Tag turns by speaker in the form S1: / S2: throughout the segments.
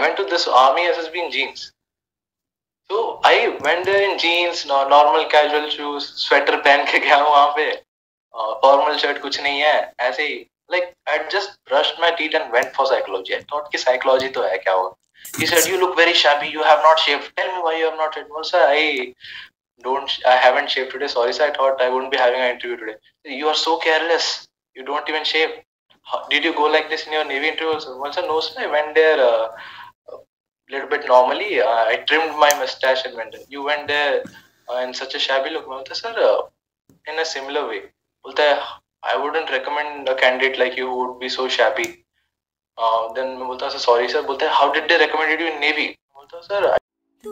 S1: went to this army SSB in jeans. So I went there in jeans, no, normal casual shoes, sweater पहन के गया वहाँ पे formal uh, shirt कुछ नहीं है ऐसे ही like I just brushed my teeth and went for psychology. I thought कि psychology तो है क्या होगा. He said you look very shabby. You have not shaved. Tell me why you have not shaved. Well, sir, I don't. I haven't shaved today. Sorry, sir. I thought I wouldn't be having an interview today. You are so careless. You don't even shave. How, did you go like this in your navy interview? Also? Well, sir, no, sir. I went there. Uh, a little bit normally. Uh, I trimmed my mustache and went. You went there uh, in such a shabby look. बोलता sir, uh, in a similar way. बोलता है I wouldn't recommend a candidate like you who would be so shabby. Uh, then मैं बोलता sir sir. Sir how did they recommend you in navy बोलता sir तू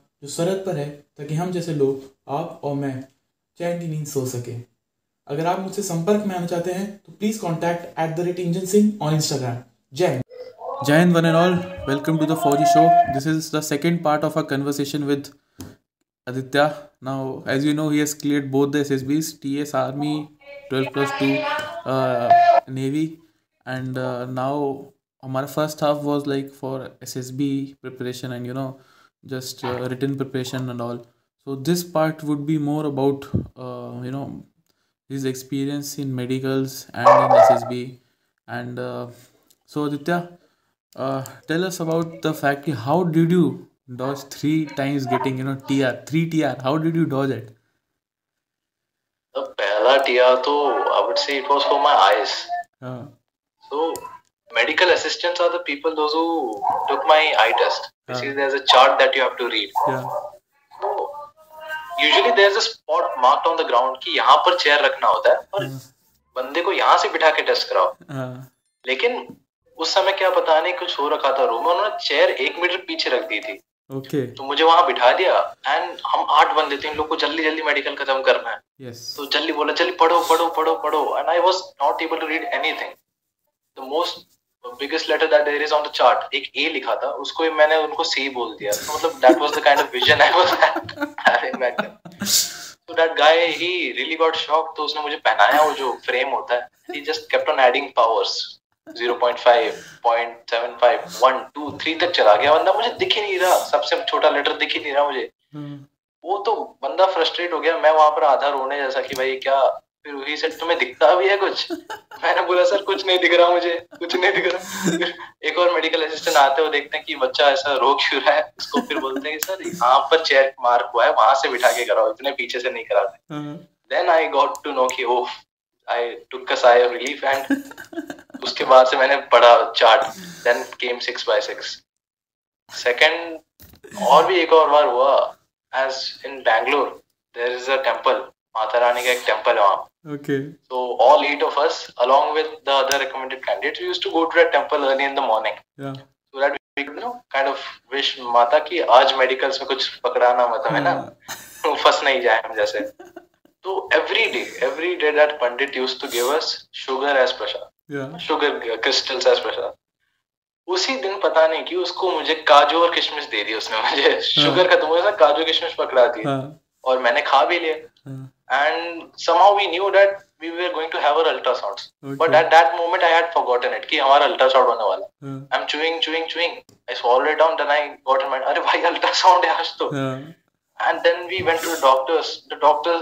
S2: जो सरहद पर है ताकि हम जैसे लोग आप और मैं चैन की नींद सो सकें। अगर आप मुझसे संपर्क में आना चाहते हैं तो please contact at the rate engine Singh on Instagram जय जय Hind one and all welcome to the Fauji show this is the second part of a conversation with Aditya. Now, as you know, he has cleared both the SSBs, TS Army 12 plus 2 uh, Navy, and uh, now our first half was like for SSB preparation and you know just uh, written preparation and all. So this part would be more about uh, you know his experience in medicals and in ssb and uh, so aditya uh, tell us about the fact how did you dodge three times getting you know tr three tr how did you dodge it?
S1: The first tr to i would say it was for my eyes.
S2: Uh.
S1: so medical assistants are the people those who took my eye test. Basically,
S2: हाँ.
S1: there's a chart that you have to read.
S2: yeah.
S1: So usually there's a spot marked on the ground कि यहाँ पर chair रखना होता है और
S2: हाँ,
S1: बंदे को यहाँ से बिठा के टेस्ट कराओ। लेकिन उस समय क्या पता नहीं कुछ हो रखा था रूम में उन्होंने चेयर एक मीटर पीछे रख दी थी।
S2: Okay.
S1: तो मुझे वहाँ बिठा दिया एंड हम आठ बंदे थे इन लोग को जल्दी जल्दी मेडिकल खत्म करना है।
S2: Yes.
S1: तो जल्दी बोला जल्दी पढ़ो पढ़ो पढ़ो पढ़ो and I was not able to read anything the most biggest letter that there is on the chart एक ए लिखा था उसको ही मैंने उनको सी बोल दिया। तो मतलब that was the kind of vision I was having back then so that guy he really got shocked तो उसने मुझे पहनाया वो जो फ्रेम होता है। He just kept on adding powers. 0.5 0.75 1 2 3 तक चला गया। बंदा मुझे दिख ही नहीं रहा। सबसे छोटा लेटर दिख ही नहीं रहा मुझे।
S2: हाँ,
S1: वो तो बंदा फ्रस्ट्रेट हो गया। मैं वहाँ पर आधा रोने जैसा कि भाई क्या फिर वही सेट तुम्हें दिखता भी है कुछ? मैंने बोला सर कुछ नहीं दिख रहा मुझे कुछ नहीं दिख रहा। फिर एक और मेडिकल असिस्टेंट आते हो देखते हैं कि बच्चा ऐसा रो क्यों रहा है? उसको फिर बोलते हैं कि सर यहाँ पर चेयर मार्क हुआ है वहाँ से बिठा के कराओ इतने पीछे से नहीं कराते। Then I got to know कि ओह I took a sigh of relief and उसके बाद से मैंने पढ़ा chart then came six by six second और भी एक और बार हुआ as in Bangalore there is a temple Mata Rani का एक टेंपल है वहाँ।
S2: Okay
S1: So all eight of us, along with the other recommended candidates, we used to go to that temple early in the morning,
S2: yeah
S1: so that we could, you know, kind of wish माता की आज medicals में कुछ पकड़ाना मतलब है ना
S2: हाँ,
S1: तो फंस नहीं जाए हम जैसे तो every day, every day that pandit used to give us sugar as prasad,
S2: yeah
S1: sugar crystals as prasad. उसी दिन पता नहीं कि उसको मुझे काजू और किशमिश दे दी उसने मुझे शुगर खत्म हो गया था काजू किशमिश पकड़ा दी
S2: हाँ,
S1: और मैंने खा भी लिया
S2: हाँ,
S1: and somehow we knew that we were going to have our ultrasounds. But
S2: okay
S1: at that moment, I had forgotten it कि हमारा ultrasound होने वाला.
S2: हाँ,
S1: I'm chewing, chewing, chewing. I swallowed it down. Then I got in mind, अरे भाई ultrasound है आज तो.
S2: हाँ,
S1: And then we went to the doctors. The doctor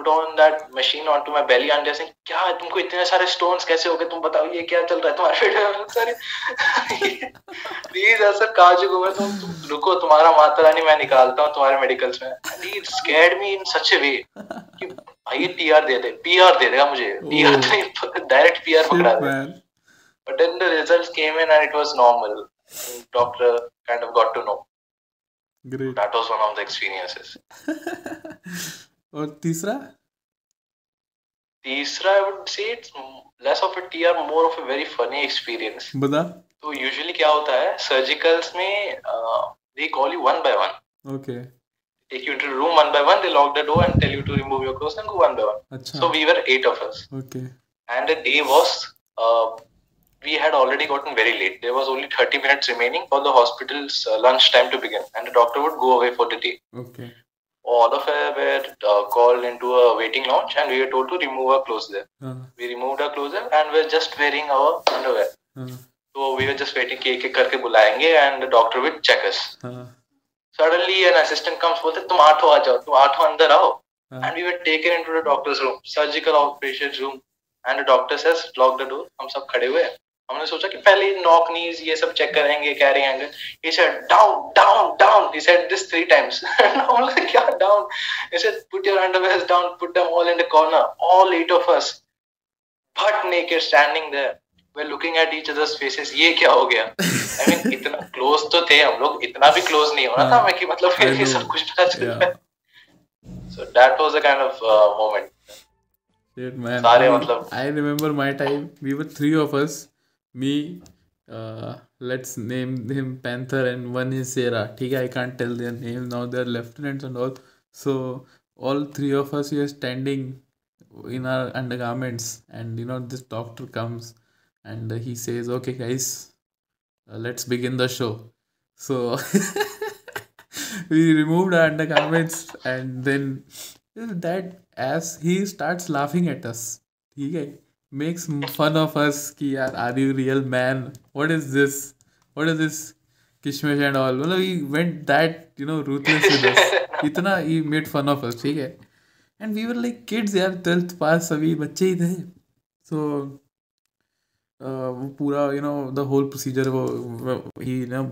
S1: put on that machine onto my belly and they're saying क्या तुमको इतने सारे stones कैसे हो गए तुम बताओ ये क्या चल रहा है तुम्हारे पेट में सारे प्लीज़ ऐसा काजू को तुम, तुम रुको तुम्हारा माता रानी मैं निकालता हूँ तुम्हारे मेडिकल्स में he scared me in such a way कि भाई ये टीआर दे दे पीआर दे देगा मुझे पीआर तो डायरेक्ट पीआर पकड़ा दे but then the results came in and it was normal doctor kind of got to know
S2: Great.
S1: that was one of the experiences
S2: और तीसरा?
S1: तीसरा I would say it's less of a TR more of a very funny experience
S2: बता।
S1: तो usually क्या होता है surgicals में they call you one by one
S2: okay
S1: take you into room one by one they lock the door and tell you to remove your clothes and go one by one so we were eight of us
S2: okay
S1: and the day was we had already gotten very late there was only 30 minutes remaining for the hospital's lunch time to begin and the doctor would go away for the day
S2: okay
S1: all of us were uh, called into a waiting lounge and we were told to remove our clothes there
S2: हाँ
S1: we removed our clothes there and we're just wearing our underwear
S2: हाँ
S1: so we were just waiting कि करके बुलाएँगे and the doctor would check us
S2: हाँ
S1: suddenly an assistant comes बोलते तुम आठों आ जाओ तुम आठों अंदर आओ
S2: हाँ
S1: and we were taken into the doctor's room surgical operations room and the doctor says lock the door हम सब खड़े हुए हैं हमने सोचा कि पहले नॉक नीज ये सब चेक करेंगे कैरी हैंगर ये said down down down he said this three times हमने क्या डाउन ये said put your underwear down put them all in the corner all eight of us but naked standing there we looking at each others faces ये क्या हो गया? I mean इतना close तो थे हम लोग इतना भी क्लोज नहीं होना था मैं कि मतलब फिर
S2: भी
S1: सब कुछ पता चल गया। So that was a kind of moment Dude,
S2: I remember my time we were three of us me uh, let's name them panther and one is sarah okay, i can't tell their name now. They're lieutenants and all. So all three of us here are standing in our undergarments and you know this doctor comes and he says okay guys uh, let's begin the show. So we removed our undergarments and then that as he starts laughing at us. okay makes fun of us कि यार are you real man what is this what is this kishmish and all मतलब he went that you know ruthless with us इतना he made fun of us ठीक है and we were like kids यार twelfth pass सभी बच्चे ही थे so uh, वो पूरा you know the whole procedure वो he you know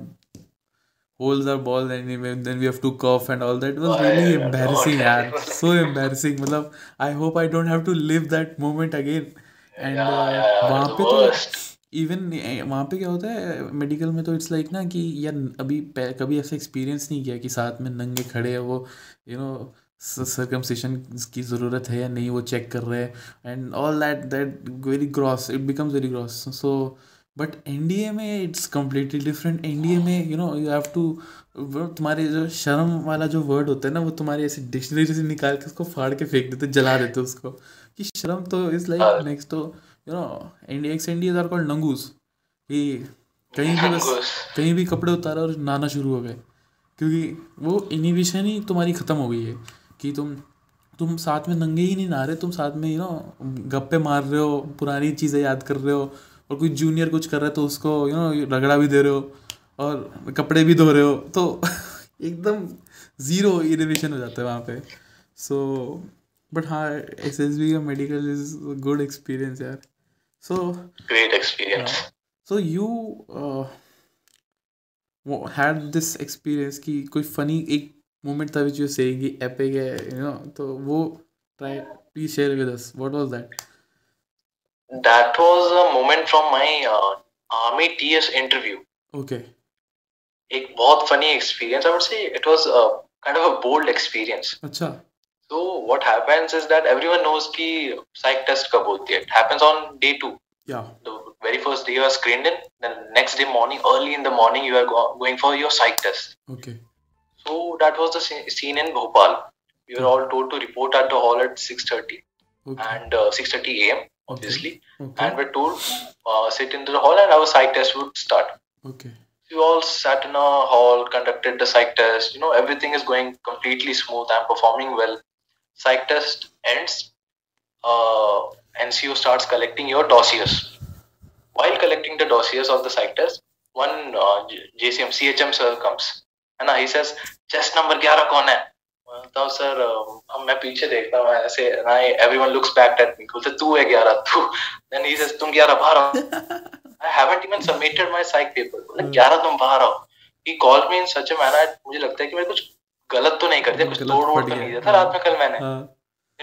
S2: holes our balls and even then we have to cough and all that it was
S1: Oh,
S2: really
S1: yeah,
S2: embarrassing
S1: God,
S2: यार
S1: it was-
S2: so embarrassing मतलब I hope I don't have to live that moment again and
S1: Yeah,
S2: uh, वहाँ पे तो even वहाँ पे क्या होता है मेडिकल में तो इट्स लाइक ना कि यार अभी कभी ऐसा एक्सपीरियंस नहीं किया कि साथ में नंगे खड़े हैं वो यू नो सर्कमसिशन की ज़रूरत है या नहीं वो चेक कर रहे हैं and all that that very gross it becomes very gross so but NDA में इट्स कम्प्लीटली डिफरेंट एनडीए में you know you have to तुम्हारे जो शर्म वाला जो वर्ड होता है ना वो तुम्हारी ऐसी डिक्शनरी से निकाल के उसको फाड़ के फेंक देते जला देते उसको। कि शर्म तो इज़ लाइक नेक्स्ट तो you know India ex Indias are called नंगूस कि कहीं भी बस कहीं भी कपड़े उतारा और नहाना शुरू हो गए। क्योंकि वो इनिबिशन ही तुम्हारी ख़त्म हो गई है कि तुम तुम साथ में नंगे ही नहीं नहा रहे तुम साथ में यू नो गप्पे मार रहे हो पुरानी चीज़ें याद कर रहे हो और कोई जूनियर कुछ कर रहा है तो उसको यू नो रगड़ा भी दे रहे हो और कपड़े भी धो रहे हो तो एकदम ज़ीरो इनिबिशन हो जाता है वहाँ पे। सो बट हाँ एस एस बी का मेडिकल इज़ गुड एक्सपीरियंस यार
S1: so
S2: so you uh, wo- had this experience कि कोई funny एक moment था which you saying कि epic है you know तो वो please share with us what was that
S1: That was a moment from my uh, army TS interview.
S2: okay
S1: एक बहुत experience. I would say it was a kind of a bold experience.
S2: अच्छा
S1: So what happens is that everyone knows ki psych test kab hoti hai. It happens on day two.
S2: Yeah.
S1: The very first day you are screened in. Then next day morning, early in the morning, you are go- going for your psych test.
S2: Okay.
S1: So that was the scene in Bhopal. We were all told to report at the hall at 6:30
S2: okay.
S1: and uh, 6:30 a.m. Obviously,
S2: okay.
S1: And we're told uh, sit in the hall and our psych test would start.
S2: Okay.
S1: We all sat in a hall, conducted the psych test. You know everything is going completely smooth. I'm performing well. Psych test ends. Uh, NCO starts collecting your dossiers. While collecting the dossiers of the psych test, one uh, JCM CHM sir comes and he says, "Chest number 11 कौन है?" Uh, बताओ sir अब मैं पीछे देखता हूँ ऐसे everyone looks back at me बोलते तू है ग्यारह तू देन ही सेज तुम ग्यारह बाहर आओ I haven't even submitted my psych paper बोला ग्यारह तुम बाहर आओ he called me in such a manner मुझे लगता है कि मैं कुछ गलत तो नहीं कर दिया कुछ तोड़ वोड़ तो नहीं दिया था रात में कल मैंने।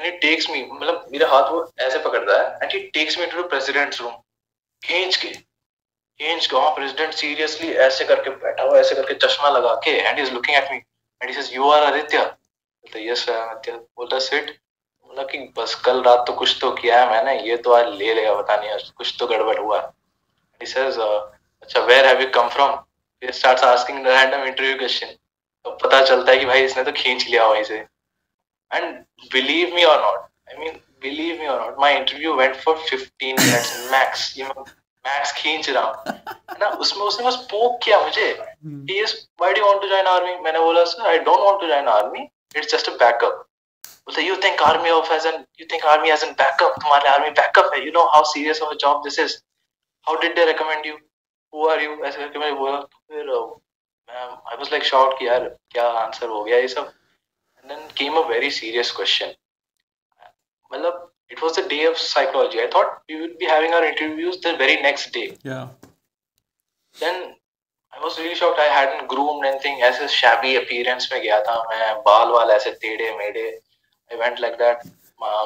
S1: ही। टेक्स मी मतलब मेरा हाथ वो ऐसे पकड़ता है and he takes me to the president's room खींच के खींच के वहाँ प्रेसिडेंट सीरियसली ऐसे करके बैठा हुआ ऐसे करके चश्मा लगा के and is looking at me and he says you are Aditya बोलता यस आई एम आदित्य बोलता सिट बोला कि बस कल रात तो कुछ तो किया है मैंने ये तो आज ले लेगा पता नहीं कुछ तो गड़बड़ हुआ। Says uh, अच्छा where have you come from starts asking random interview question तो पता चलता है कि भाई इसने तो खींच लिया वहीं से। And believe me or not I mean believe me or not my interview went for 15 minutes max you max खींच रहा हूँ। ना? उसमें उसने बस पोक किया मुझे। He is why do want to join army मैंने बोला sir I don't want to join army it's just a backup बोलते you think army of as an you think army as an backup तुम्हारे army backup है। You know how serious of a job this is how did they recommend you who are you ऐसे करके मैंने बोला तो फिर I was like shot कि यार क्या आंसर हो गया ये सब। And then came a very serious question मतलब it was the day of psychology I thought we would be having our interviews the very next day
S2: या
S1: then I was really shot I hadn't groomed anything as a shabby appearance में गया था मैं बाल वाल ऐसे टेढ़े मेढ़े। आई वेंट लाइक दैट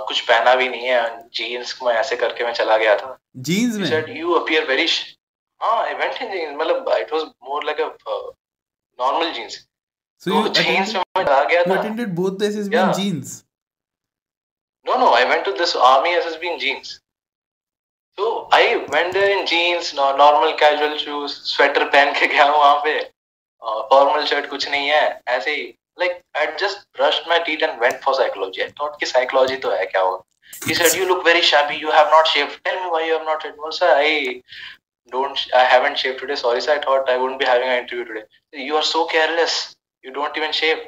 S1: कुछ पहना भी नहीं है। जींस में ऐसे करके मैं चला गया था।
S2: जीन्स में?
S1: यू अपीयर वेरी हाँ आई वेंट इन मतलब it was more like a normal jeans
S2: so you change
S1: में मैं आ गया था।
S2: Attended both the SSB in jeans
S1: no no I went to this army SSB in jeans so I went there in jeans normal casual shoes sweater पहन के गया वहाँ पे। फॉर्मल शर्ट कुछ नहीं है ऐसे ही। Like I just brushed my teeth and went for psychology I thought कि साइकोलॉजी तो है क्या होगा? He said, "You look very shabby. You have not shaved. Tell me why you have not shaved." Well, sir, I don't. I haven't shaved today. Sorry, sir. I thought I wouldn't be having an interview today. You are so careless. You don't even shave.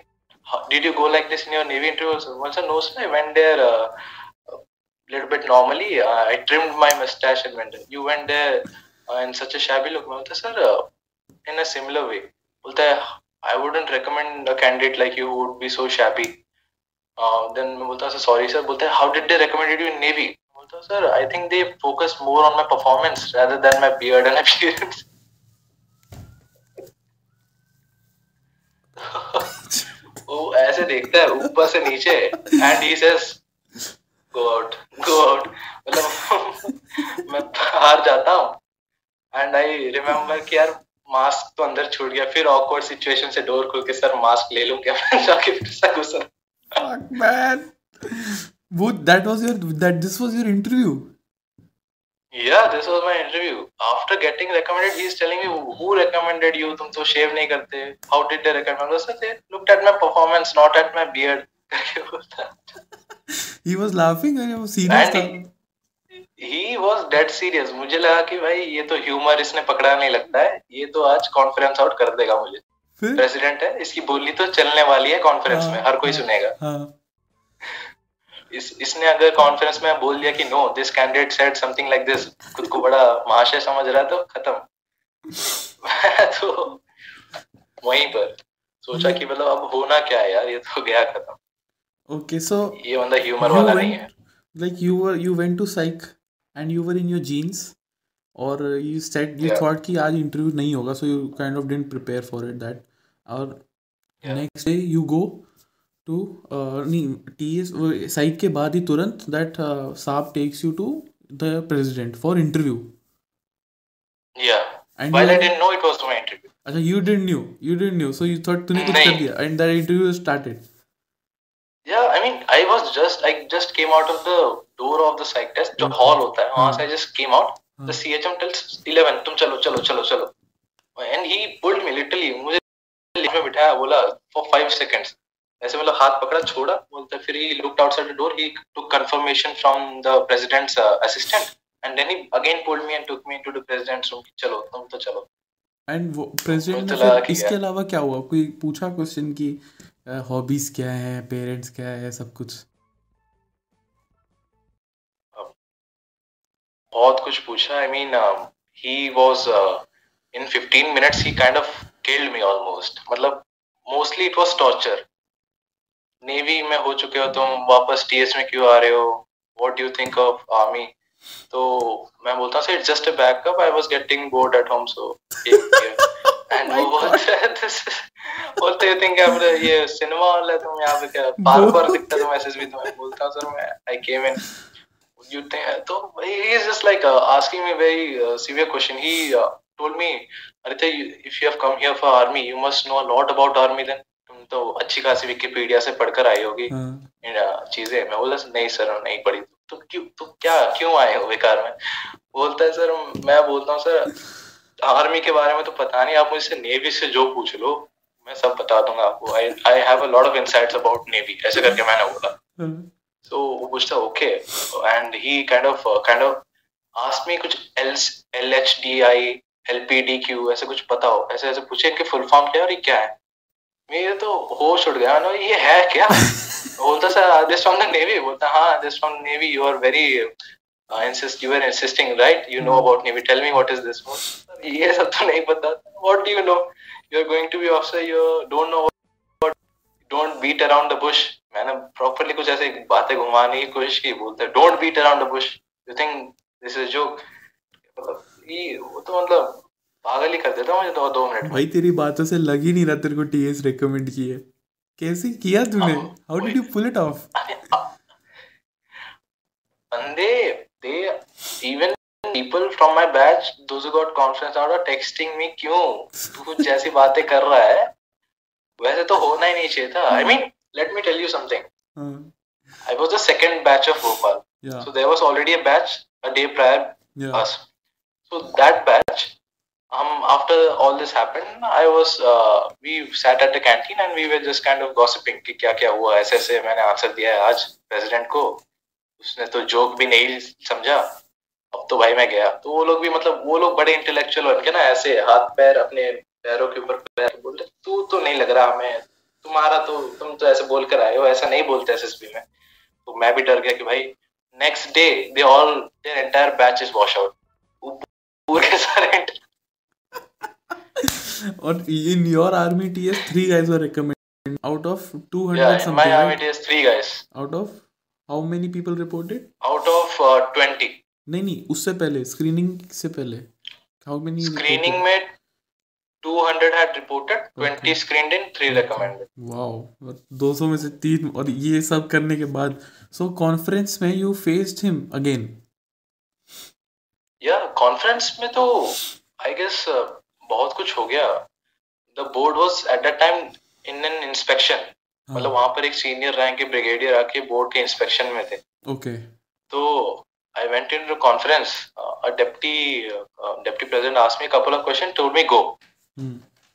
S1: How, did you go like this in your navy interview also? Well, sir, no, sir. I went there uh, a little bit normally. Uh, I trimmed my mustache and went there. You went there uh, in such a shabby look. मैं बोलता sir, uh, in a similar way. बोलता है I wouldn't recommend a candidate like you who would be so shabby. Uh, then मैं बोलता sir, sorry sir. बोलता है how did they recommend you in navy? मैं बोलता sir, I think they focus more on my performance rather than my beard and appearance. वो ऐसे देखता है ऊपर से नीचे and he says go out go out मतलब मैं बाहर जाता हूँ एंड आई रिमेम्बर कि यार मास्क तो अंदर छूट गया फिर ऑकवर्ड सिचुएशन से डोर खोल के सर मास्क ले लूँ क्या? जाके फिर से घुसा।
S2: Man. वो that was your that this was your interview
S1: या this was my interview after getting recommended he is telling me who recommended you तुम तो शेव नहीं करते. How did they recommend sir they looked at my performance not at my beard करके बोलता
S2: he was laughing and वो
S1: serious
S2: था।
S1: He was dead serious मुझे लगा कि भाई ये तो ह्यूमर इसने पकड़ा नहीं लगता है। ये तो आज कॉन्फ्रेंस आउट कर देगा मुझे। प्रेसिडेंट है इसकी बोली तो चलने वाली है कॉन्फ्रेंस में हर कोई सुनेगा।
S2: हाँ।
S1: इस इसने अगर कॉन्फ्रेंस में बोल दिया कि no this candidate said something like this खुद को बड़ा महाशय समझ रहा है तो खत्म तो वहीं पर सोचा कि मतलब अब होना क्या है यार ये तो गया खत्म
S2: okay so
S1: ये बंदा ह्यूमर वाला
S2: went
S1: नहीं है
S2: were you went to psych and you were in your jeans or uh, you said you
S1: Yeah.
S2: thought कि आज interview नहीं होगा so you kind of didn't prepare for it that और
S1: Yeah.
S2: next day you uh, नहीं TS वो psych के बाद ही तुरंत that uh, साहब takes you to the president for interview.
S1: या
S2: and you I
S1: didn't know it was my interview
S2: अच्छा you didn't knew you didn't knew. So you thought तूने कुछ कर दिया and that interview started.
S1: Yeah I mean I was just I just came out of the door of the psych test जो hall होता है वहाँ से I just came out the
S2: हाँ.
S1: सीएचएम टेल्स 11 तुम चलो चलो चलो चलो. And he pulled me literally मुझे लिफ्ट में बिठाया बोला फॉर 5 सेकंड्स ऐसे मतलब हाथ पकड़ा छोड़ा बोलते फिर he looked outside the door he took confirmation from the president's assistant and then he again pulled me and took me into the president's room चलो तुम तो चलो।
S2: एंड वो प्रेसिडेंट ने
S1: कि
S2: इसके अलावा क्या हुआ? कोई पूछा क्वेश्चन की हॉबीज क्या है पेरेंट्स क्या है सब कुछ?
S1: बहुत कुछ पूछा। I mean he was in 15 minutes he kind of killed me almost मतलब mostly it was torture navy में हो चुके हो तुम वापस टीएस में क्यों आ रहे हो? What do you think of army तो मैं बोलता हूँ it's just a backup I was getting bored at home so and वो बोलते यू थिंक अब ये सिनेमा हॉल है तुम यहाँ पे क्या बार बार दिखता है मैसेज भी तुम्हें बोलता हूँ सर मैं I came in you think तो he is just like uh, asking me very uh, severe question. He uh, told me Aditya if you have come here for army you must know a lot about army then. तुम तो अच्छी खासी Wikipedia से पढ़कर आई होगी चीज़ें। मैं बोला नहीं सर नहीं पढ़ी। तो क्यों तो क्या क्यों आए हो बेकार में? बोलता है सर मैं बोलता हूँ सर आर्मी के बारे में तो पता नहीं। आप मुझसे नेवी से जो पूछ लो मैं सब बता दूँगा आपको। I I have a lot of insights about navy ऐसे करके मैंने बोला। तो वो पूछता okay and he kind of kind of ask me कुछ L L H D I L P D Q ऐसे कुछ पता हो ऐसे ऐसे पूछे कि फुल फॉर्म क्या है और ये क्या है। मेरे तो होश उड़ गया। ना ये है क्या? बोलता sir this from the navy बोलता हाँ this from navy you are very insist you are insisting right you know about navy tell me what is this ये सब तो नहीं पता। What do you know you are going to be officer you don't know don't beat around the bush मैंने properly कुछ ऐसे बातें घुमाने की कोशिश की बोलता don't beat around the bush you think this is joke ये वो तो मतलब पागल ही कर देता हूँ दो, दो मिनट
S2: भाई तेरी बातों से लग ही नहीं रहा तेरे को टी रिकमेंड की कैसे किया तूने? How did you pull it off
S1: बंदे they even people from my batch those got confidence out of texting me क्यों? तू जैसी बातें कर रहा है वैसे तो होना ही नहीं चाहिए था। I mean let me tell you something I was the second batch of Bhopal so there was already a batch a day prior us so that batch um, after all this happened, I was uh, we sat at the canteen and we were just kind of gossiping कि क्या क्या हुआ ऐसे ऐसे मैंने answer दिया है आज प्रेसिडेंट को। उसने तो जोक भी नहीं समझा। अब तो भाई मैं गया। तो वो लोग भी मतलब वो लोग बड़े इंटेलेक्चुअल बन के ना ऐसे हाथ पैर अपने पैरों के ऊपर पैर बोलते तू तो नहीं लग रहा हमें। तुम्हारा तो तुम तो ऐसे बोल कर आए हो ऐसा नहीं बोलते एसएसबी में। तो मैं भी डर गया कि भाई next day they all their entire batch is wash out पूरे सारे
S2: और in your army TS three guys were recommended out of 200
S1: yeah, something my army TS three guys
S2: out of how many people reported
S1: out of 20
S2: नहीं नहीं उससे पहले screening से पहले। How many
S1: screening में 200 had reported 20 okay. screened in 3 recommended.
S2: Wow 200 में से तीन और ये सब करने के बाद सो so, कॉन्फ्रेंस में यू फेस्ड हिम अगेन
S1: या कॉन्फ्रेंस में तो आई गेस uh, बहुत कुछ हो गया। The board was at that time in an inspection मतलब वहाँ पर एक सीनियर रैंक के ब्रिगेडियर आके बोर्ड के इंस्पेक्शन में थे।
S2: ओके
S1: तो I went in conference deputy president ask me couple of question told me go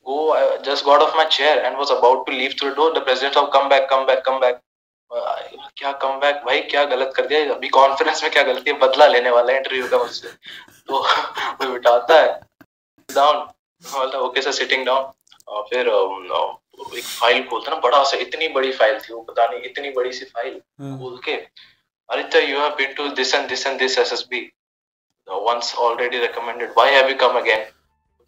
S1: go just got off my chair and was about to leave through door president of come back come back come back क्या come back भाई क्या गलत कर दिया? अभी conference में क्या गलती है? बदला लेने वाला है इंटरव्यू का मुझसे. तो बिटाता है। बोलता ओके सर सिटिंग डाउन फिर एक फ़ाइल खोलता ना बड़ा सा इतनी बड़ी फ़ाइल थी वो पता नहीं इतनी बड़ी सी फ़ाइल खोल के Aditya, you have been to this and this and this SSB. Once already recommended. Why have you come again?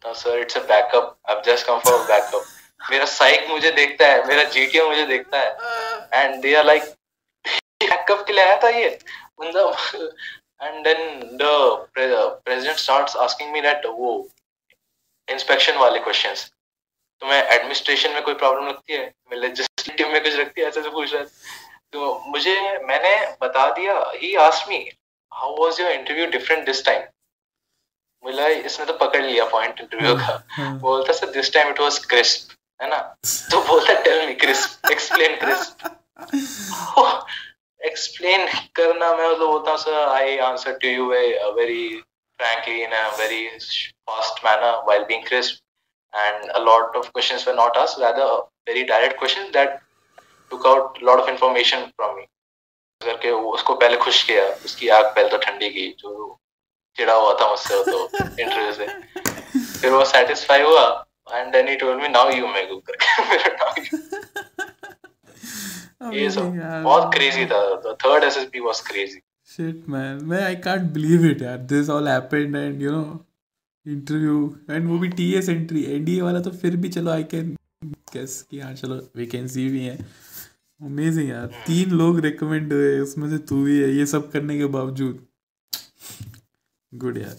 S1: Sir it's a backup I just come for backup मेरा साइक मुझे देखता है मेरा जीटीओ मुझे देखता है and they are like backup के लिए आया था ये मतलब and then the president starts asking me that वो इंस्पेक्शन वाले क्वेश्चंस तुम्हें एडमिनिस्ट्रेशन में कोई प्रॉब्लम लगती है? लेजिस्लेटिव में कुछ लगती है? ऐसे से पूछ रहा है तो मुझे मैंने बता दिया he asked me how was your interview different this time मिला इसने तो पकड़ लिया पॉइंट इंटरव्यू का। हाँ, हाँ। बोलता sir this time it was crisp है ना? तो बोलता tell me crisp explain crisp explain करना मैं मतलब बोलता हूँ sir I answer to you very frankly in a very fast manner while being crisp and a lot of questions were not asked rather very direct questions that took out a lot of information from me करके उसको पहले खुश किया उसकी आग पहले तो ठंडी की जो चिड़ा हुआ था मुझसे तो इंटरव्यू से फिर वो सेटिस्फाई हुआ and then he told me now you may go करके मेरा नाउ ये सब बहुत क्रेजी था the third SSP was crazy
S2: shit man मैं आई कांट बिलीव इट यार this all happened and you know interview and वो भी टीएस एंट्री एनडीए वाला तो फिर भी चलो आई कैन गेस कि हाँ चलो वैकेंसी भी है। अमेजिंग यार तीन लोग रिकमेंड हुए, उसमें से तू भी है। ये सब करने के बावजूद। गुड यार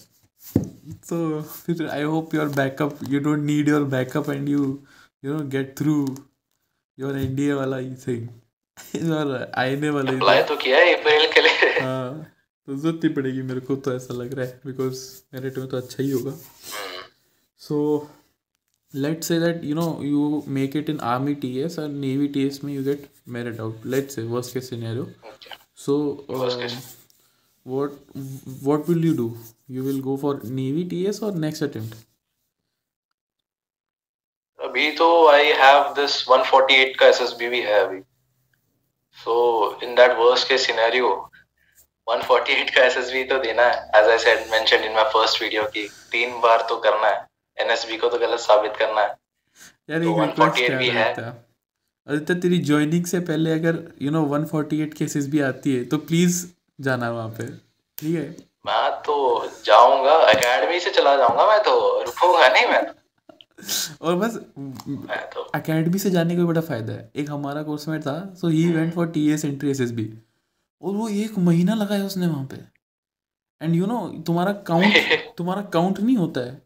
S2: so hope your backup you don't need your backup and you you know get through your NDA वाला ही थिंग और आईने वाला
S1: अप्लाई तो किया है अप्रैल के लिए।
S2: हाँ तो ज़रूरत नहीं पड़ेगी मेरे को तो ऐसा लग रहा है बिकॉज़ मेरिट में तो अच्छा ही होगा सो let's say that you know you make it in army ts or navy ts में you get merit out let's say worst case scenario
S1: Okay.
S2: so
S1: Worst
S2: uh,
S1: case.
S2: what what will you do you will go for navy ts or next attempt
S1: अभी तो I have this 148 का SSB भी है अभी so in that worst case scenario 148 का SSB तो देना है. As I said mention in my first video की तीन बार तो करना है. एनएसबी को तो गलत साबित करना है.
S2: यार
S1: तो
S2: एक रिक्वेस्ट
S1: 148
S2: है
S1: भी है।
S2: आदित्य आदित्य तेरी ज्वाइनिंग से पहले अगर यू नो 148 केसेस भी आती है तो प्लीज़ जाना वहाँ पे. ठीक है?
S1: मैं तो जाऊँगा. एकेडमी से चला जाऊँगा मैं तो. रुकूँगा नहीं मैं
S2: और बस
S1: मैं तो
S2: अकेडमी से जाने का बड़ा फ़ायदा है. एक हमारा कोर्समेट था so he went for T S entry S S B और वो एक महीना लगाया उसने वहाँ पे। एंड यू नो तुम्हारा काउंट तुम्हारा काउंट नहीं होता है।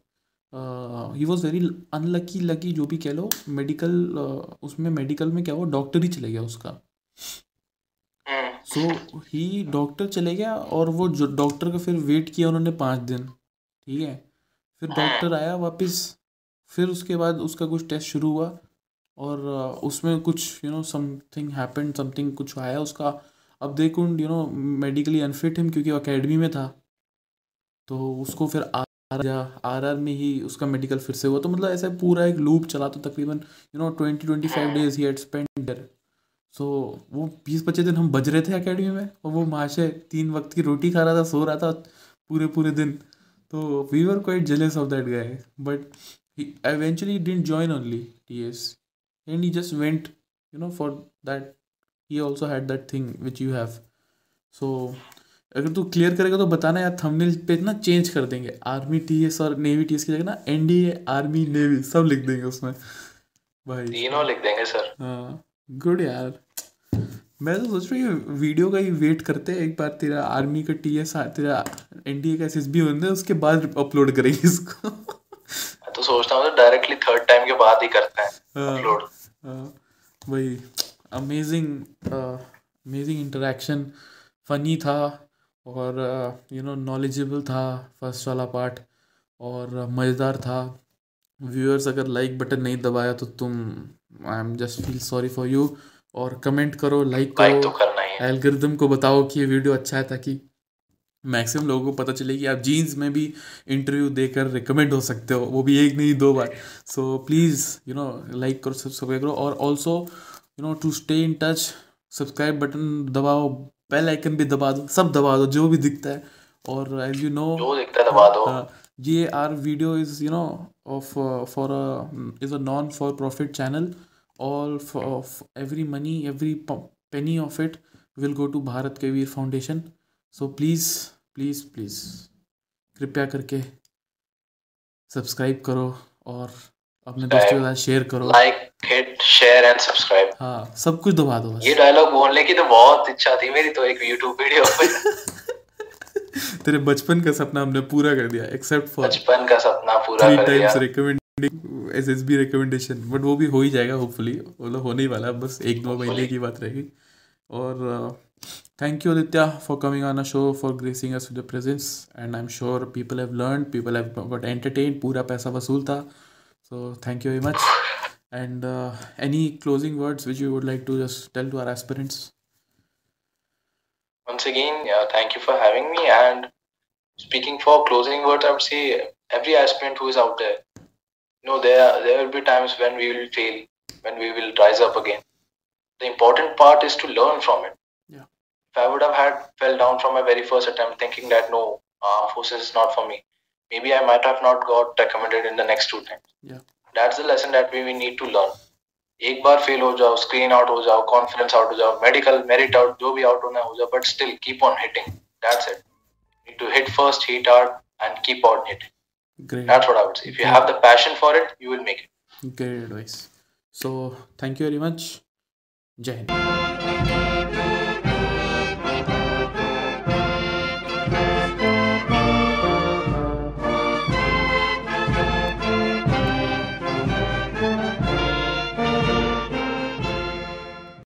S2: He was very unlucky lucky जो भी कह लो मेडिकल uh, उसमें मेडिकल में क्या हुआ डॉक्टर ही चले गया उसका। सो ही डॉक्टर चले गया और वो जो डॉक्टर का फिर वेट किया उन्होंने पाँच दिन ठीक है? फिर डॉक्टर आया वापस फिर उसके बाद उसका कुछ टेस्ट शुरू हुआ और अ, उसमें कुछ you know something happened something कुछ आया उसका। अब they could you know medically unfit him क्योंकि वो अकेडमी में था। तो उसको फिर आर आर आर में ही उसका मेडिकल फिर से हुआ। तो मतलब ऐसा पूरा एक लूप चला तो तकरीबन you know twenty twenty five days he had spend there so वो बीस पच्चीस दिन हम बज रहे थे अकेडमी में और वो महाशय तीन वक्त की रोटी खा रहा था सो रहा था पूरे पूरे दिन। तो we were quite jealous of that guy but eventually eventually didn't join only TS and he just went you know for that he also had that thing which you have. So अगर तू clear करेगा तो बताना यार thumbnail पे ना change कर देंगे। आर्मी टीएस और नेवी टीएस की जगह ना एनडीए आर्मी नेवी सब लिख देंगे उसमें। भाई।
S1: तीनों लिख देंगे सर
S2: हाँ गुड यार। मैं तो सोच रही हूँ वीडियो का ही वेट करते हैं एक बार तेरा आर्मी का टी एस तेरा एनडीए का एस एस बी होने उसके बाद अपलोड करेंगे इसको।
S1: मैं तो सोचता हूँ डायरेक्टली थर्ड टाइम के बाद ही करते हैं
S2: हाँ।
S1: अपलोड
S2: हाँ, वही। अमेजिंग अमेजिंग इंटरेक्शन फनी था और यू नो नॉलेजेबल था फ़र्स्ट वाला पार्ट और मज़ेदार था। व्यूअर्स अगर लाइक बटन नहीं दबाया तो तुम I am just feel sorry for you और कमेंट करो लाइक
S1: तो
S2: करो एल्गोरिदम को बताओ कि ये वीडियो अच्छा है ताकि मैक्सिमम लोगों को पता चले कि आप जीन्स में भी इंटरव्यू देकर रिकमेंड हो सकते हो। वो भी एक नहीं दो बार। So please you know like करो सब्सक्राइब करो और also you know to stay in touch subscribe button दबाओ बेल आइकन भी दबा दो सब दबा दो जो भी दिखता है। और एज यू नो
S1: जो दिखता है दबा दो।
S2: ये our video is you know of for is a non for profit channel all of every money every penny of it will go to Bharat Ke Veer foundation so please please please कृपया करके subscribe करो और अपने दोस्तों के साथ share करो।
S1: Like hit share and subscribe
S2: हाँ सब कुछ दबा दो
S1: ये डायलॉग बोलने की तो बहुत इच्छा थी मेरी तो एक यूट्यूब वीडियो
S2: तेरे बचपन का सपना हमने पूरा कर दिया एक्सेप्ट फॉर
S1: बचपन का सपना पूरा कर दिया।
S2: Times recommending S S B recommendation but वो भी हो ही जाएगा होपफुली वो लोग होने ही वाला है बस एक दो महीने की बात रहेगी। और thank you Aditya for coming on a show for gracing us with presence and I am sure people have learn people have got entertain पूरा पैसा वसूल था। So thank you very much. And uh, any closing words which you would like to just tell to our aspirants?
S1: Once again, yeah, thank you for having me. And speaking for closing words, I would say every aspirant who is out there, you know, there there will be times when we will fail, when we will rise up again. The important part is to learn from it.
S2: Yeah.
S1: If I would have had fell down from my very first attempt, thinking that no, armed forces is not for me, maybe i might have not got recommended in the next two times
S2: Yeah.
S1: that's the lesson that we, we need to learn एक बार fail हो जाओ screen out हो जाओ confidence out हो जाओ medical merit out जो भी out होना है हो जाओ but still keep on hitting that's it need to hit first hit hard and keep on hitting
S2: Great.
S1: that's what i would say if you have the passion for it you will make it
S2: Great advice. So, thank you very much. जय हिंद